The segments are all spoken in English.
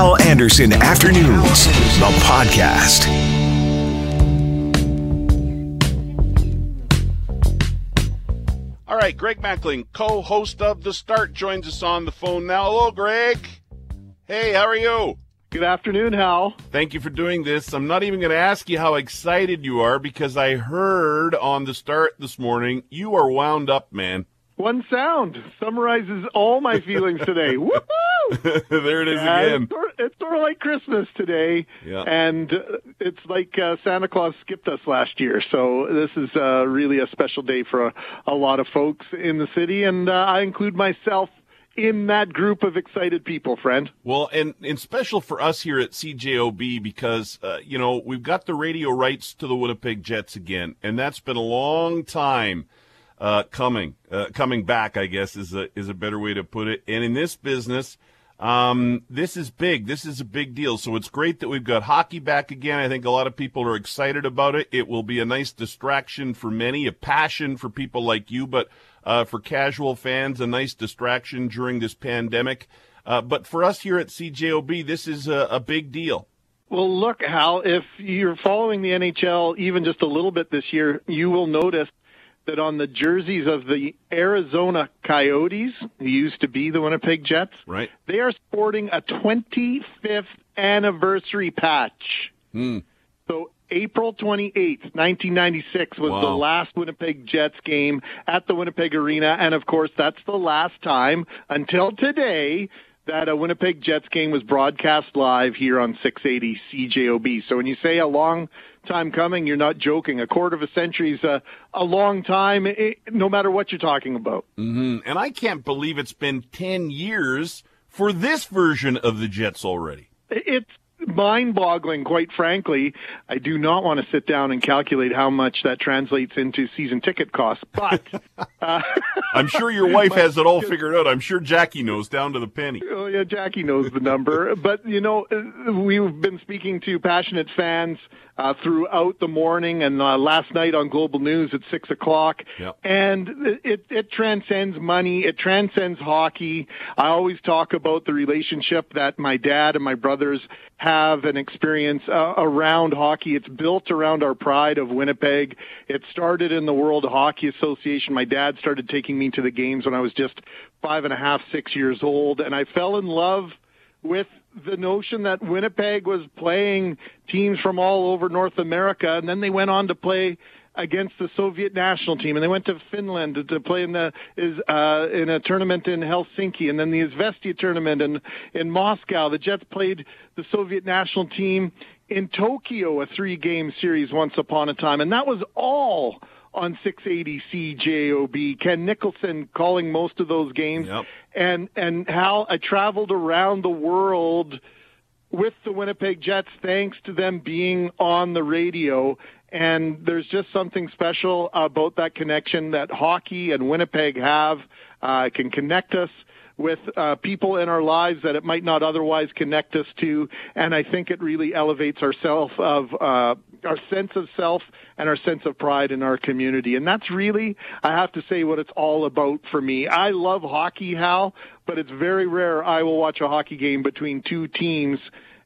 Hal Anderson Afternoons, the podcast. All right, Greg Mackling, co host of The Start, joins us on the phone now. Hello, Greg. Hey, how are you? Good afternoon, Hal. Thank you for doing this. I'm not even going to ask you how excited you are because I heard on The Start this morning you are wound up, man. One sound summarizes all my feelings today. Woohoo! there it is again. It's sort, it's sort of like Christmas today, Yeah. and uh, it's like uh, Santa Claus skipped us last year. So this is uh, really a special day for a, a lot of folks in the city, and uh, I include myself in that group of excited people, friend. Well, and, and special for us here at CJOB because, uh, you know, we've got the radio rights to the Winnipeg Jets again, and that's been a long time uh, coming. Uh, coming back, I guess, is a, is a better way to put it. And in this business, um, this is big. This is a big deal. So it's great that we've got hockey back again. I think a lot of people are excited about it. It will be a nice distraction for many, a passion for people like you, but uh, for casual fans, a nice distraction during this pandemic. Uh, but for us here at CJOB, this is a, a big deal. Well, look, Hal, if you're following the NHL even just a little bit this year, you will notice that on the jerseys of the Arizona Coyotes, who used to be the Winnipeg Jets, Right. they are sporting a 25th anniversary patch. Hmm. So April 28th, 1996 was Wow. the last Winnipeg Jets game at the Winnipeg Arena. And of course, that's the last time until today that a Winnipeg Jets game was broadcast live here on 680 CJOB. So when you say a long time coming, you're not joking. A quarter of a century is a, a long time, eh, no matter what you're talking about. hmm And I can't believe it's been 10 years for this version of the Jets already. It's mind boggling, quite frankly. I do not want to sit down and calculate how much that translates into season ticket costs, but uh, I'm sure your wife has it all figured out. I'm sure Jackie knows down to the penny. oh, yeah, Jackie knows the number. But, you know, uh, we've been speaking to passionate fans uh, throughout the morning and uh, last night on Global News at 6 o'clock. Yep. And it, it transcends money. It transcends hockey. I always talk about the relationship that my dad and my brothers have and experience uh, around hockey. It's built around our pride of Winnipeg. It started in the World Hockey Association. My dad started taking me to the games when I was just five and a half, six years old. And I fell in love with the notion that Winnipeg was playing teams from all over North America, and then they went on to play against the Soviet national team, and they went to Finland to, to play in the is uh, in a tournament in Helsinki, and then the Izvestia tournament in in Moscow. The Jets played the Soviet national team in Tokyo, a three-game series once upon a time, and that was all on 680 CJOB. Ken Nicholson calling most of those games, Yep. and and how I traveled around the world with the Winnipeg Jets thanks to them being on the radio. And there's just something special about that connection that hockey and Winnipeg have. Uh, it can connect us with uh, people in our lives that it might not otherwise connect us to. And I think it really elevates our self of uh, our sense of self and our sense of pride in our community. And that's really, I have to say, what it's all about for me. I love hockey, Hal, but it's very rare I will watch a hockey game between two teams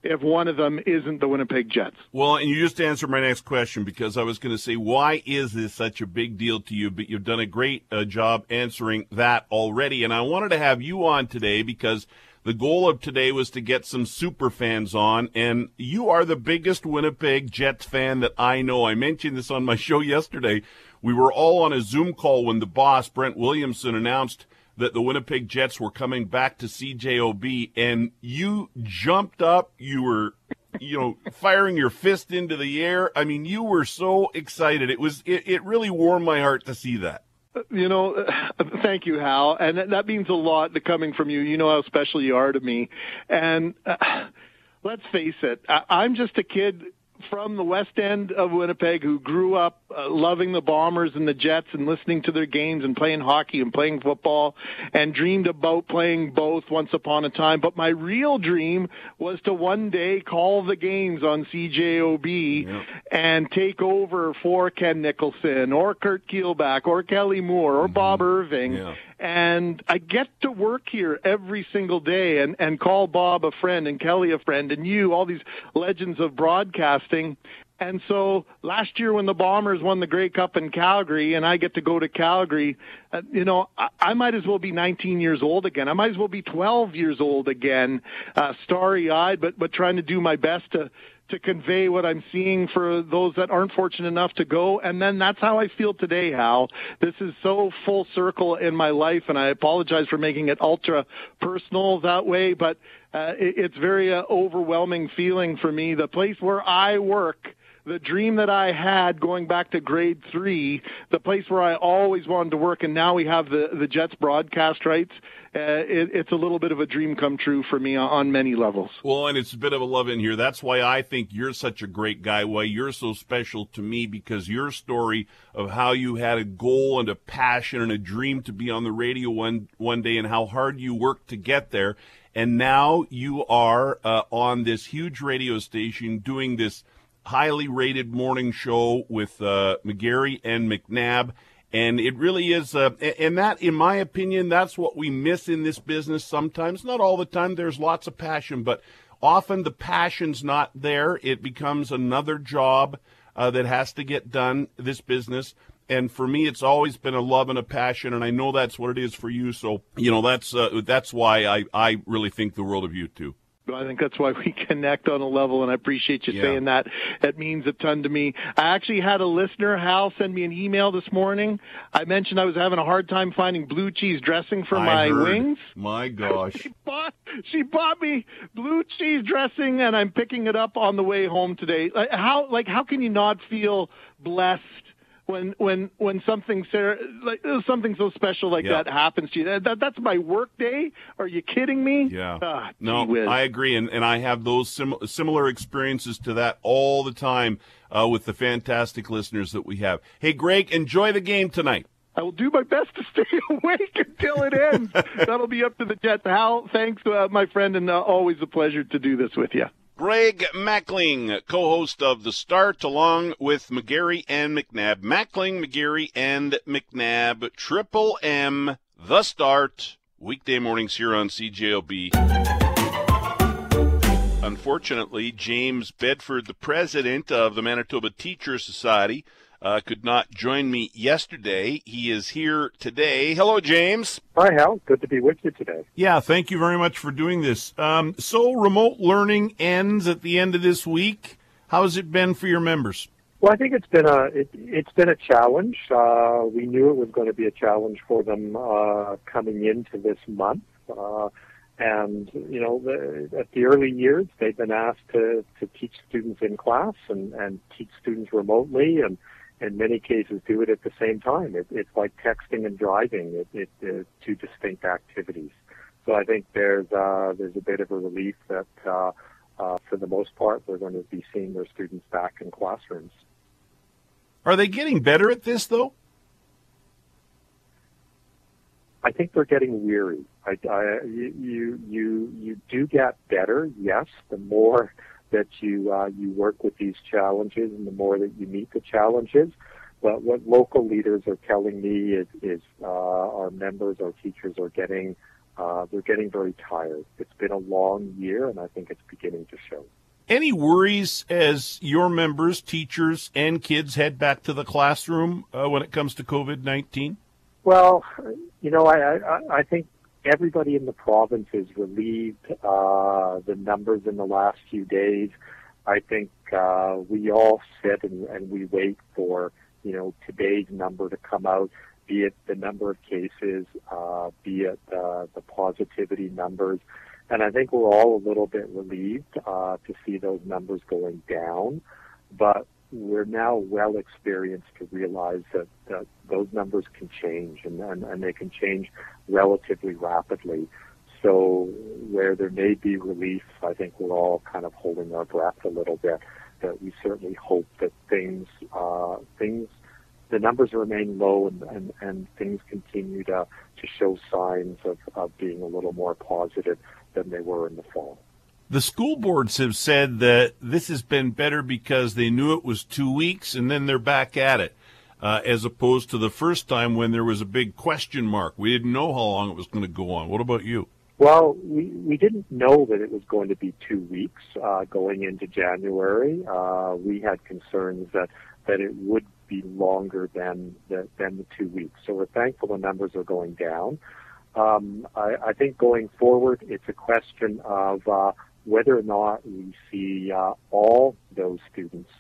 if one of them isn't the Winnipeg Jets. Well, and you just answered my next question because I was going to say, why is this such a big deal to you? But you've done a great uh, job answering that already. And I wanted to have you on today because the goal of today was to get some super fans on. And you are the biggest Winnipeg Jets fan that I know. I mentioned this on my show yesterday. We were all on a Zoom call when the boss, Brent Williamson, announced that the Winnipeg Jets were coming back to CJOB, and you jumped up. You were, you know, firing your fist into the air. I mean, you were so excited. It was, it, it really warmed my heart to see that. You know, uh, thank you, Hal, and that- means a lot the coming from you. You know how special you are to me, and uh, let's face it, I- I'm just a kid from the west end of Winnipeg who grew up uh, loving the Bombers and the Jets and listening to their games and playing hockey and playing football and dreamed about playing both once upon a time. But my real dream was to one day call the games on CJOB Yeah. and take over for Ken Nicholson or Curt Keilback or Kelly Moore or Bob Irving Yeah. And I get to work here every single day and, and call Bob a friend and Kelly a friend and you, all these legends of broadcasting. And so last year when the Bombers won the Grey Cup in Calgary and I get to go to Calgary, uh, you know, I, I might as well be 19 years old again. I might as well be 12 years old again, uh, starry eyed, but, but trying to do my best to, to convey what I'm seeing for those that aren't fortunate enough to go. And then that's how I feel today, Hal. This is so full circle in my life, and I apologize for making it ultra personal that way, but uh, it, it's very uh, overwhelming feeling for me. The place where I work the dream that I had going back to grade three, the place where I always wanted to work, and now we have the the Jets broadcast rights. Uh, it, it's a little bit of a dream come true for me on, many levels. Well, and it's a bit of a love in here. That's why I think you're such a great guy. Why you're so special to me because your story of how you had a goal and a passion and a dream to be on the radio one one day, and how hard you worked to get there, and now you are uh, on this huge radio station doing this highly rated morning show with uh, McGarry and McNabb. And it really is, uh, and that, in my opinion, that's what we miss in this business sometimes. Not all the time. There's lots of passion, but often the passion's not there. It becomes another job uh, that has to get done, this business. And for me, it's always been a love and a passion, and I know that's what it is for you. So, you know, that's uh, that's why I, I really think the world of you too. I think that's why we connect on a level, and I appreciate you yeah. saying that. That means a ton to me. I actually had a listener, Hal, send me an email this morning. I mentioned I was having a hard time finding blue cheese dressing for I my heard. wings. My gosh. she, bought, she bought me blue cheese dressing, and I'm picking it up on the way home today. Like, how, like, how can you not feel blessed when when when something like something so special like that happens to you. That, that, that's my work day. Are you kidding me? Yeah. Ah, no, whiz. I agree, and and I have those sim- similar experiences to that all the time uh, with the fantastic listeners that we have. Hey, Greg, enjoy the game tonight. I will do my best to stay awake until it ends. That'll be up to the Jets. Hal, thanks, uh, my friend, and uh, always a pleasure to do this with you. Greg Mackling, co-host of The Start, along with McGarry and McNabb. Mackling, McGarry, and McNabb. Triple M, The Start, weekday mornings here on CJOB. Unfortunately, James Bedford, the president of the Manitoba Teacher Society, uh, could not join me yesterday. He is here today. Hello, James. Hi, Hal. Good to be with you today. Yeah, thank you very much for doing this. Um, so, remote learning ends at the end of this week. How's it been for your members? Well, I think it's been a it, has been a challenge. Uh, we knew it was going to be a challenge for them uh, coming into this month. Uh, and you know, the, at the early years, they've been asked to to teach students in class and and teach students remotely and in many cases do it at the same time. It, it's like texting and driving. It, it, it's two distinct activities. So I think there's uh, there's a bit of a relief that uh, uh, for the most part they're going to be seeing their students back in classrooms. Are they getting better at this though? I think they're getting weary. I, I, you you you do get better, yes. The more that you uh, you work with these challenges and the more that you meet the challenges. But what local leaders are telling me is, is uh, our members, our teachers are getting uh, they're getting very tired. It's been a long year, and I think it's beginning to show. Any worries as your members, teachers, and kids head back to the classroom uh, when it comes to COVID nineteen? Well, you know, I, I, I think everybody in the province is relieved. Uh, the numbers in the last few days, I think uh, we all sit and, and we wait for you know today's number to come out, be it the number of cases, uh, be it uh, the positivity numbers, and I think we're all a little bit relieved uh, to see those numbers going down. But we're now well experienced to realize that, that those numbers can change and, and, and they can change relatively rapidly. So where there may be relief, I think we're all kind of holding our breath a little bit. That we certainly hope that things, uh, things, the numbers remain low and, and, and things continue to, to show signs of, of being a little more positive than they were in the fall. The school boards have said that this has been better because they knew it was two weeks and then they're back at it. uh, as opposed to the first time when there was a big question mark. We didn't know how long it was going to go on. What about you? Well, we, we didn't know that it was going to be two weeks uh, going into January. Uh, we had concerns that, that it would be longer than the, than the two weeks. So we're thankful the numbers are going down. Um, I, I think going forward, it's a question of uh, whether or not we see uh, all those students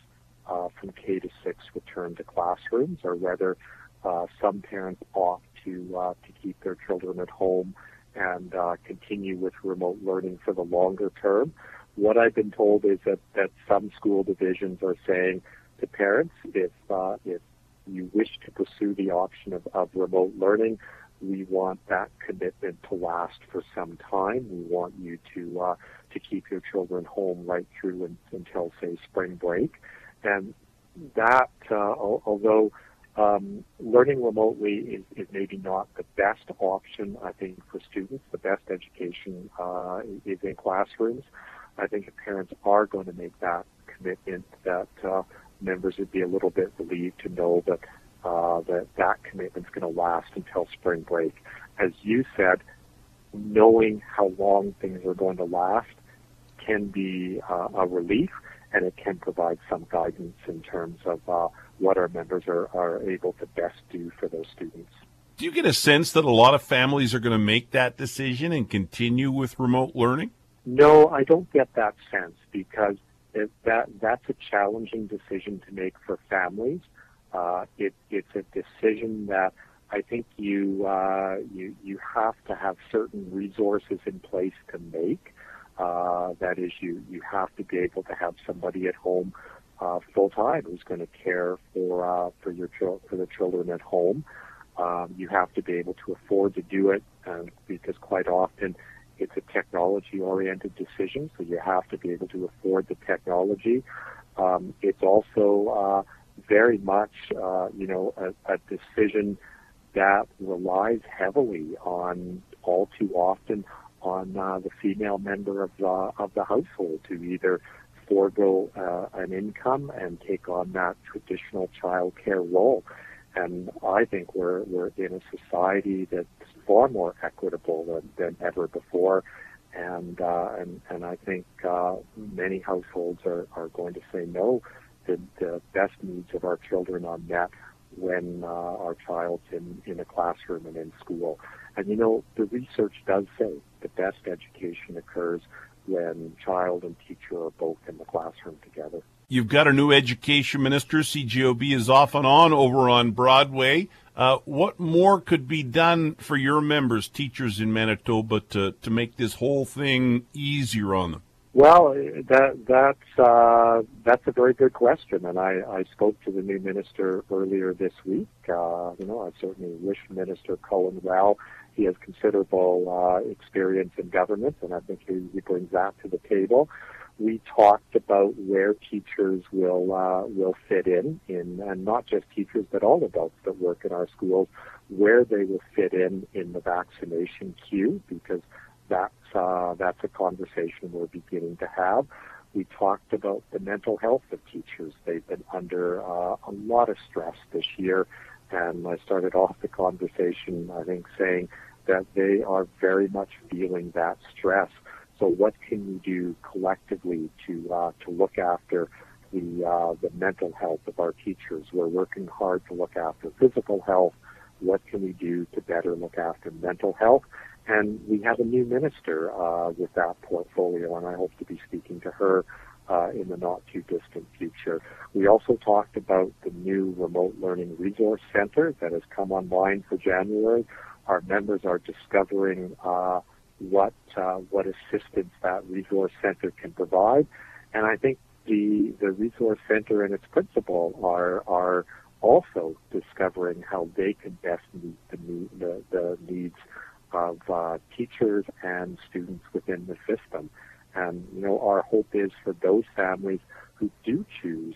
uh, from K to six return to classrooms, or whether uh, some parents opt to uh, to keep their children at home and uh, continue with remote learning for the longer term. What I've been told is that, that some school divisions are saying to parents, if uh, if you wish to pursue the option of, of remote learning, we want that commitment to last for some time. We want you to uh, to keep your children home right through until say spring break, and that uh, although um, learning remotely is, is, maybe not the best option, I think, for students. The best education uh, is in classrooms. I think if parents are going to make that commitment, that uh, members would be a little bit relieved to know that uh, that that commitment's going to last until spring break. As you said, knowing how long things are going to last can be uh, a relief, and it can provide some guidance in terms of uh, what our members are, are able to best do for those students. Do you get a sense that a lot of families are going to make that decision and continue with remote learning? No, I don't get that sense because it, that that's a challenging decision to make for families. Uh, it, it's a decision that I think you uh, you you have to have certain resources in place to make. Uh, that is, you you have to be able to have somebody at home uh, full time who's going to care for uh, for your for the children at home. Um, you have to be able to afford to do it um, because quite often it's a technology oriented decision, so you have to be able to afford the technology. Um, it's also uh, very much, uh, you know, a, a decision that relies heavily on all too often on uh, the female member of the of the household to either forego uh, an income and take on that traditional child care role. And I think we're we're in a society that's far more equitable than, than ever before. And uh, and and I think uh, many households are, are going to say no. The, the best needs of our children are met when uh, our child's in, in a classroom and in school. And you know, the research does say the best education occurs when child and teacher are both in the classroom together. You've got a new education minister. CGOB is off and on over on Broadway. Uh, what more could be done for your members, teachers in Manitoba, to, to make this whole thing easier on them? Well, that that's uh, that's a very good question, and I, I spoke to the new minister earlier this week. Uh, you know, I certainly wish Minister Cullen well he has considerable uh, experience in government, and I think he, he brings that to the table. We talked about where teachers will uh, will fit in, in, and not just teachers, but all adults that work in our schools, where they will fit in in the vaccination queue, because that's uh, that's a conversation we're beginning to have. We talked about the mental health of teachers. They've been under uh, a lot of stress this year and I started off the conversation, I think, saying that they are very much feeling that stress. So what can you do collectively to uh, to look after the uh, the mental health of our teachers? We're working hard to look after physical health. What can we do to better look after mental health? And we have a new minister uh, with that portfolio, and I hope to be speaking to her uh, in the not too distant future. We also talked about the new Remote Learning Resource Center that has come online for January. Our members are discovering uh, what uh, what assistance that resource center can provide, and I think the the resource center and its principal are are also discovering how they can best meet the the, the needs of uh, teachers and students within the system. And, you know, our hope is for those families who do choose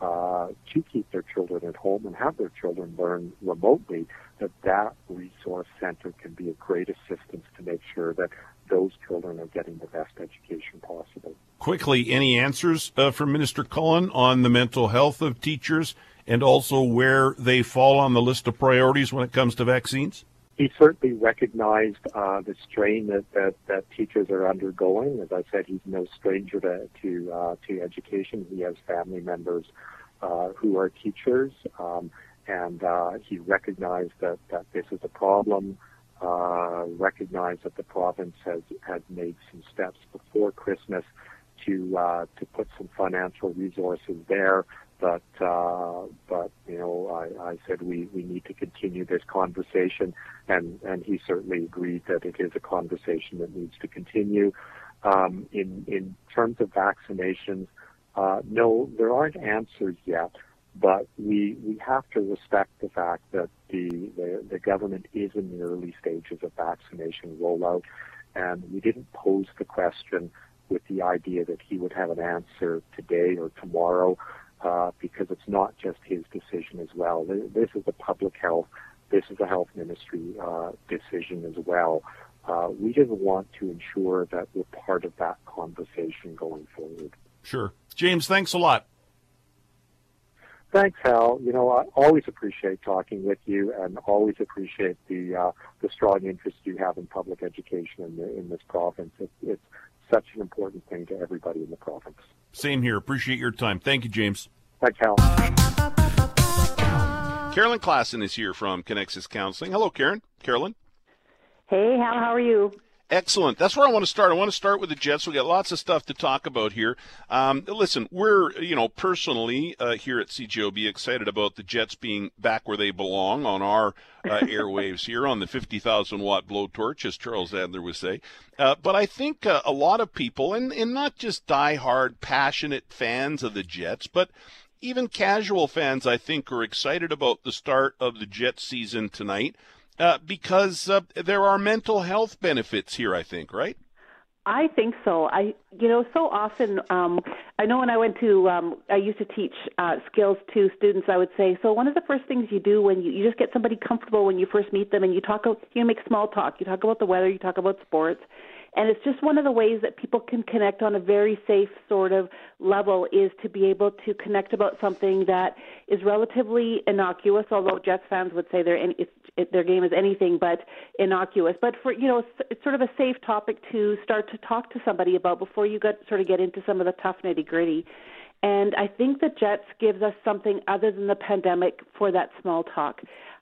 uh, to keep their children at home and have their children learn remotely, that that resource center can be a great assistance to make sure that those children are getting the best education possible. Quickly, any answers uh, from Minister Cullen on the mental health of teachers and also where they fall on the list of priorities when it comes to vaccines? He certainly recognized uh, the strain that, that, that, teachers are undergoing. As I said, he's no stranger to to, uh, to education. He has family members uh, who are teachers, um, and uh, he recognized that, that this is a problem. Uh, recognized that the province has has made some steps before Christmas to uh, to put some financial resources there but uh, but you know, I, I said we, we need to continue this conversation, and and he certainly agreed that it is a conversation that needs to continue. Um, in in terms of vaccinations, uh, no, there aren't answers yet, but we we have to respect the fact that the, the the government is in the early stages of vaccination rollout, and we didn't pose the question with the idea that he would have an answer today or tomorrow uh, because it's not just his decision as well. This is a public health, this is a health ministry uh, decision as well. Uh, we just want to ensure that we're part of that conversation going forward. Sure. James, thanks a lot. Thanks, Hal. You know, I always appreciate talking with you, and always appreciate the uh, the strong interest you have in public education in, the, in this province. It, it's such an important thing to everybody in the province. Same here. Appreciate your time. Thank you, James. Hi, Cal. Carolyn Klassen is here from Connexus Counseling. Hello, Karen. Carolyn. Hey, Hal. How are you? Excellent. That's where I want to start. I want to start with the Jets. We got lots of stuff to talk about here. Um, listen, we're you know personally uh, here at CJOB excited about the Jets being back where they belong on our uh, airwaves here on the 50,000 watt blowtorch, as Charles Adler would say. Uh, but I think uh, a lot of people, and, and not just die-hard, passionate fans of the Jets, but even casual fans, I think, are excited about the start of the Jets season tonight uh, because uh, there are mental health benefits here. I think, right? I think so. I, you know, so often, um, I know when I went to, um, I used to teach uh, skills to students. I would say, so one of the first things you do when you, you just get somebody comfortable when you first meet them, and you talk, you make small talk. You talk about the weather, you talk about sports, and it's just one of the ways that people can connect on a very safe sort of level is to be able to connect about something that is relatively innocuous, although Jets fans would say their their game is anything but innocuous. But for you know, it's sort of a safe topic to start to talk to somebody about before you get sort of get into some of the tough nitty gritty. And I think the Jets gives us something other than the pandemic for that small talk.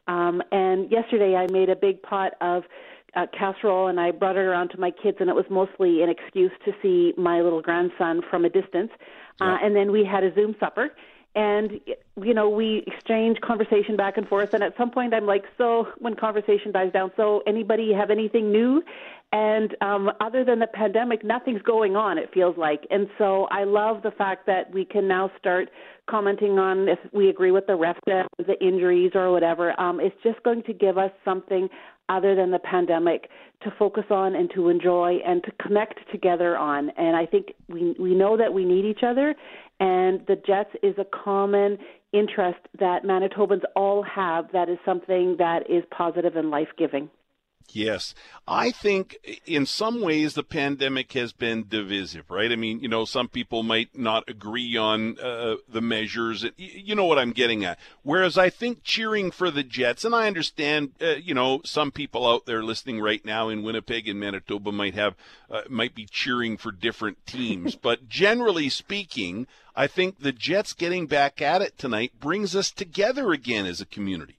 Um, and yesterday I made a big pot of uh, casserole and I brought it around to my kids, and it was mostly an excuse to see my little grandson from a distance. Uh, yeah. Uh, and then we had a Zoom supper, and you know we exchange conversation back and forth. And at some point, I'm like, so when conversation dies down, so anybody have anything new? And um, other than the pandemic, nothing's going on. It feels like, and so I love the fact that we can now start commenting on if we agree with the ref, the injuries or whatever. Um, it's just going to give us something other than the pandemic to focus on and to enjoy and to connect together on. And I think we we know that we need each other and the Jets is a common interest that Manitobans all have that is something that is positive and life-giving. Yes. I think in some ways the pandemic has been divisive, right? I mean, you know, some people might not agree on uh, the measures. You know what I'm getting at. Whereas I think cheering for the Jets, and I understand, uh, you know, some people out there listening right now in Winnipeg and Manitoba might have, uh, might be cheering for different teams. but generally speaking, I think the Jets getting back at it tonight brings us together again as a community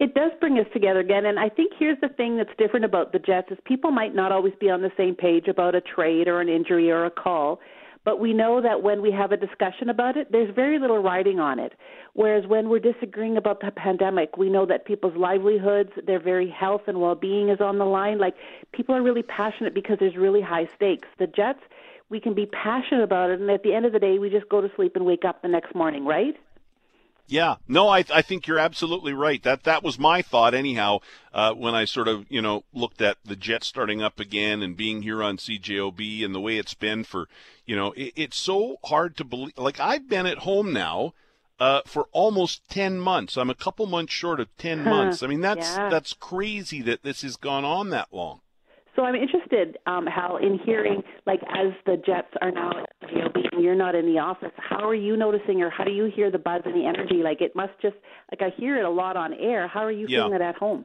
it does bring us together again. And I think here's the thing that's different about the Jets is people might not always be on the same page about a trade or an injury or a call. But we know that when we have a discussion about it, there's very little writing on it. Whereas when we're disagreeing about the pandemic, we know that people's livelihoods, their very health and well-being is on the line. Like people are really passionate because there's really high stakes. The Jets, we can be passionate about it, and at the end of the day, we just go to sleep and wake up the next morning, right? Yeah, no, I I think you're absolutely right. That that was my thought anyhow. Uh, when I sort of you know looked at the Jets starting up again and being here on CJOB and the way it's been for you know it, it's so hard to believe. Like I've been at home now. Uh, for almost 10 months. I'm a couple months short of 10 months. I mean, that's yeah. that's crazy that this has gone on that long. So I'm interested, um, Hal, in hearing, like, as the Jets are now CJOB and you're not in the office, how are you noticing or how do you hear the buzz and the energy? Like it must just like I hear it a lot on air. How are you Yeah. feeling it at home?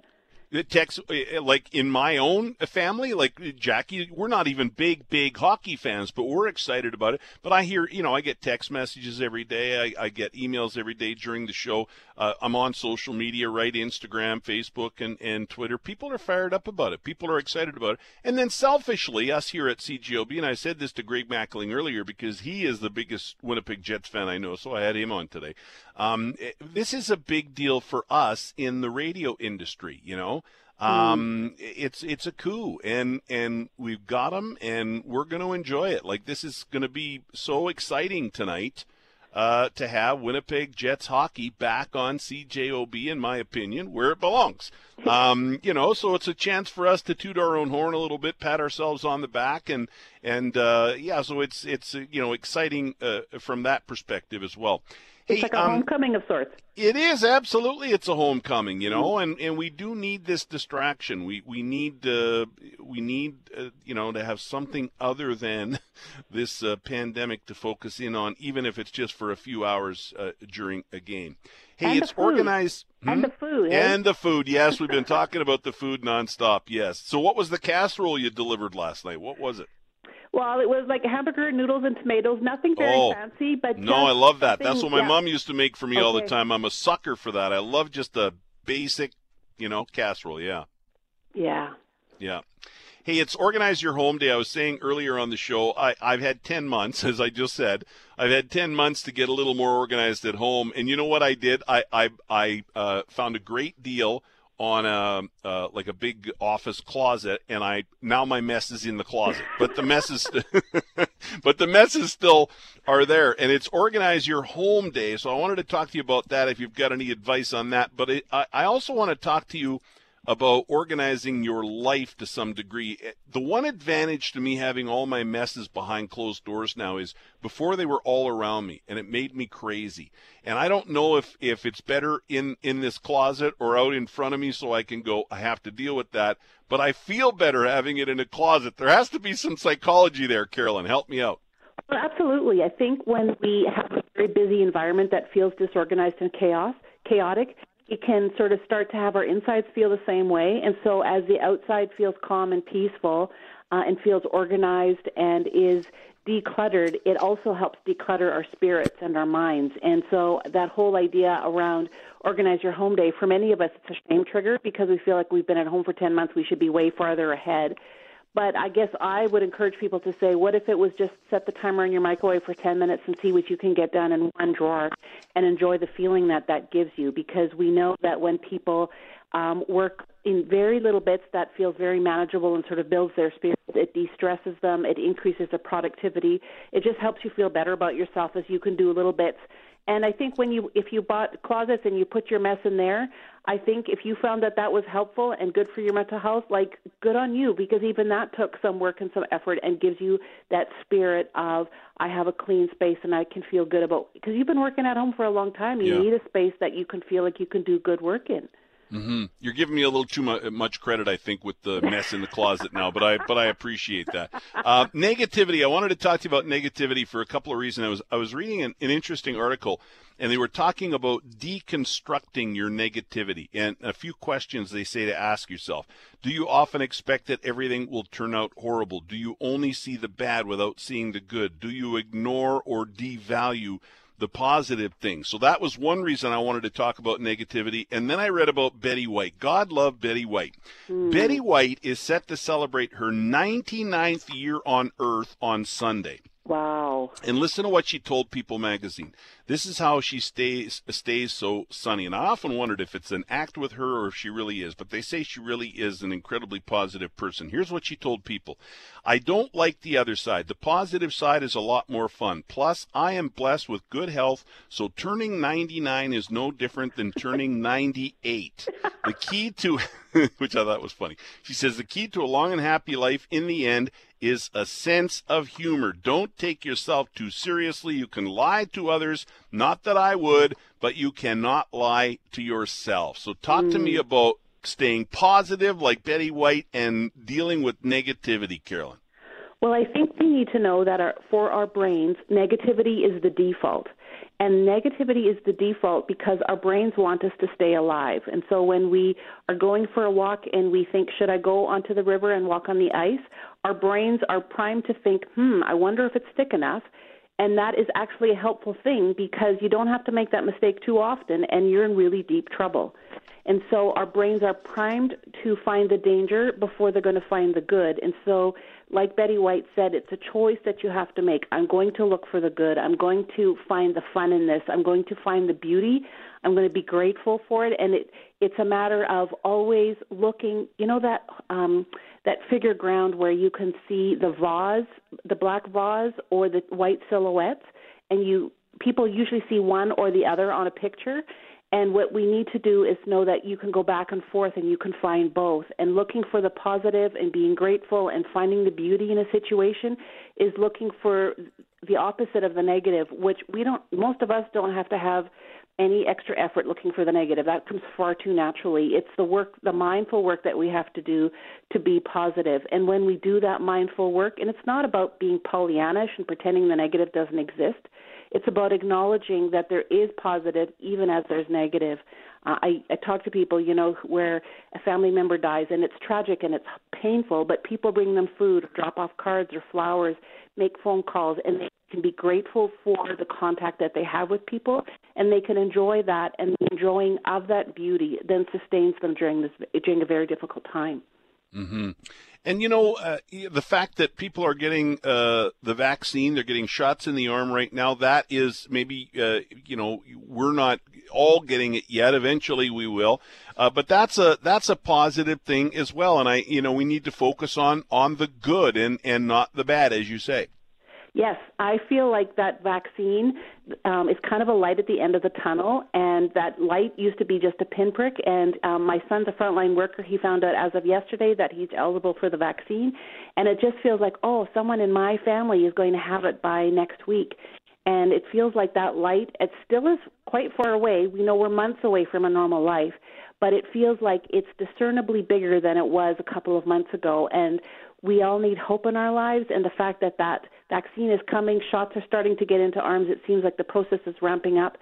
Text uh, like in my own family like jackie we're not even big big hockey fans but we're excited about it. But i hear you know i get text messages every day. I, I get emails every day during the show. Uh, i'm on social media right? Instagram facebook and, and twitter. People are fired up about it. People are excited about it. And then selfishly us here at CJOB and i said this to greg mackling earlier because he is the biggest winnipeg jets fan i know so i had him on today. Um, it- this is a big deal for us in the radio industry you know um, it's it's a coup, and and we've got them, and we're going to enjoy it. Like this is going to be so exciting tonight uh, to have Winnipeg Jets hockey back on CJOB, in my opinion, where it belongs. Um, you know, so it's a chance for us to toot our own horn a little bit, pat ourselves on the back, and and uh, yeah, so it's it's you know exciting uh, from that perspective as well. It's Hey, like a um, homecoming of sorts. it is absolutely. It's a homecoming, you know, and, and we do need this distraction. We we need uh, we need uh, you know to have something other than this uh, pandemic to focus in on, even if it's just for a few hours uh, during a game. Hey, And it's organized. And Hmm? the food, eh? And the food. Yes, we've been talking about the food nonstop. Yes. So, what was the casserole you delivered last night? What was it? Well, it was like hamburger, noodles, and tomatoes. Nothing very Oh, fancy, but No, I love that. That's what my yeah. mom used to make for me all the time. I'm a sucker for that. I love just a basic, you know, casserole. Yeah. Yeah. Yeah. Hey, it's Organize Your Home Day. I was saying earlier on the show, I, I've had 10 months, as I just said. I've had 10 months to get a little more organized at home. And you know what I did? I, I, I uh, found a great deal on a, uh, like a big office closet, and I now my mess is in the closet. But the messes, but the messes still are there. And it's Organize Your Home Day. So I wanted to talk to you about that if you've got any advice on that. But it, I, I also want to talk to you about organizing your life to some degree. Eh, the one advantage to me having all my messes behind closed doors now is before they were all around me and it made me crazy. And I don't know if, if it's better in, in this closet or out in front of me so I can go, I have to deal with that. But I feel better having it in a closet. There has to be some psychology there, Carolyn. Help me out. Well, absolutely. I think when we have a very busy environment that feels disorganized and chaos, chaotic, it can sort of start to have our insides feel the same way. And so, as the outside feels calm and peaceful uh, and feels organized and is decluttered, it also helps declutter our spirits and our minds. And so, that whole idea around organize your home day, for many of us, it's a shame trigger because we feel like we've been at home for 10 months, we should be way farther ahead. But I guess I would encourage people to say, what if it was just set the timer in your microwave for 10 minutes and see what you can get done in one drawer and enjoy the feeling that that gives you? Because we know that when people um, work in very little bits, that feels very manageable and sort of builds their spirit. It de stresses them, it increases their productivity. It just helps you feel better about yourself as you can do little bits. And I think when you, if you bought closets and you put your mess in there, I think if you found that that was helpful and good for your mental health, like good on you because even that took some work and some effort and gives you that spirit of I have a clean space and I can feel good about because you've been working at home for a long time. You Yeah. need a space that you can feel like you can do good work in. You're giving me a little too much credit, I think, with the mess in the closet now, but I but I appreciate that. Uh, negativity. I wanted to talk to you about negativity for a couple of reasons. I was I was reading an, an interesting article, and they were talking about deconstructing your negativity and a few questions they say to ask yourself. Do you often expect that everything will turn out horrible? Do you only see the bad without seeing the good? Do you ignore or devalue? The positive things. So that was one reason I wanted to talk about negativity. And then I read about Betty White. God love Betty White. Hmm. Betty White is set to celebrate her 99th year on earth on Sunday. Wow. And listen to what she told People magazine. This is how she stays stays so sunny. And I often wondered if it's an act with her or if she really is, but they say she really is an incredibly positive person. Here's what she told people. I don't like the other side. The positive side is a lot more fun. Plus, I am blessed with good health, so turning 99 is no different than turning 98. The key to which I thought was funny. She says the key to a long and happy life in the end is a sense of humor. Don't take yourself too seriously. You can lie to others, not that I would, but you cannot lie to yourself. So talk to me hmm. about staying positive like Betty White and dealing with negativity, Carolyn. Well, I think we need to know that our, for our brains, negativity is the default. And negativity is the default because our brains want us to stay alive. And so when we are going for a walk and we think, should I go onto the river and walk on the ice? Our brains are primed to think, hmm, I wonder if it's thick enough. And that is actually a helpful thing because you don't have to make that mistake too often and you're in really deep trouble. And so our brains are primed to find the danger before they're going to find the good. And so, like Betty White said, it's a choice that you have to make. I'm going to look for the good. I'm going to find the fun in this. I'm going to find the beauty. I'm going to be grateful for it. And it, it's a matter of always looking, you know, that, um, that figure ground where you can see the vase, the black vase or the white silhouettes. And you, people usually see one or the other on a picture and what we need to do is know that you can go back and forth and you can find both. And looking for the positive and being grateful and finding the beauty in a situation is looking for the opposite of the negative, which we don't, most of us don't have to have any extra effort looking for the negative. That comes far too naturally. It's the work, the mindful work that we have to do to be positive. And when we do that mindful work, and it's not about being Pollyannish and pretending the negative doesn't exist, it's about acknowledging that there is positive even as there's negative. Uh, I, I talk to people, you know, where a family member dies and it's tragic and it's painful, but people bring them food, drop off cards or flowers, make phone calls, and they can be grateful for the contact that they have with people, and they can enjoy that, and the enjoying of that beauty then sustains them during this during a very difficult time. Mm-hmm. And you know, uh, the fact that people are getting uh, the vaccine, they're getting shots in the arm right now. That is maybe, uh, you know, we're not all getting it yet. Eventually, we will. Uh, but that's a that's a positive thing as well. And I, you know, we need to focus on on the good and and not the bad, as you say. Yes, I feel like that vaccine um, is kind of a light at the end of the tunnel, and that light used to be just a pinprick. And um, my son's a frontline worker. He found out as of yesterday that he's eligible for the vaccine, and it just feels like, oh, someone in my family is going to have it by next week. And it feels like that light. It still is quite far away. We know we're months away from a normal life, but it feels like it's discernibly bigger than it was a couple of months ago. And we all need hope in our lives, and the fact that that vaccine is coming, shots are starting to get into arms. It seems like the process is ramping up.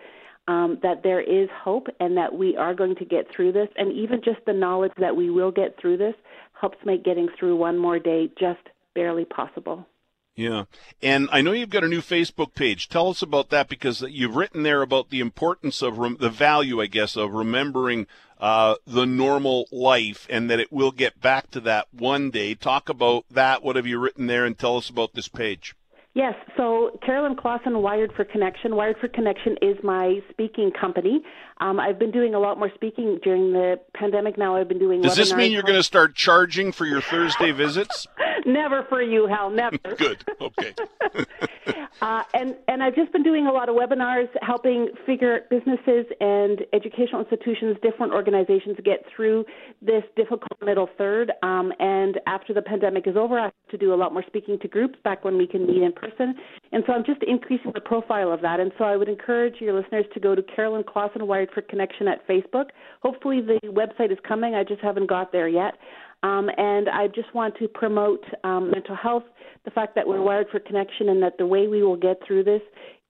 Um, that there is hope and that we are going to get through this, and even just the knowledge that we will get through this helps make getting through one more day just barely possible. Yeah. And I know you've got a new Facebook page. Tell us about that because you've written there about the importance of rem- the value, I guess, of remembering uh, the normal life and that it will get back to that one day. Talk about that. What have you written there? And tell us about this page. Yes, so Carolyn Klassen, Wired for Connection. Wired for Connection is my speaking company. Um, I've been doing a lot more speaking during the pandemic. Now I've been doing. Does this mean you're going to start charging for your Thursday visits? never for you, Hal. Never. Good. Okay. uh, and and I've just been doing a lot of webinars, helping figure businesses and educational institutions, different organizations, get through this difficult middle third. Um, and after the pandemic is over, I have to do a lot more speaking to groups back when we can meet in person. And so I'm just increasing the profile of that. And so I would encourage your listeners to go to Carolyn Klassen Wired for Connection at Facebook. Hopefully the website is coming. I just haven't got there yet. Um, and I just want to promote um, mental health, the fact that we're wired for connection, and that the way we will get through this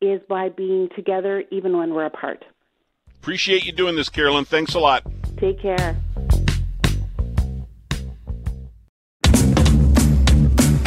is by being together even when we're apart. Appreciate you doing this, Carolyn. Thanks a lot. Take care.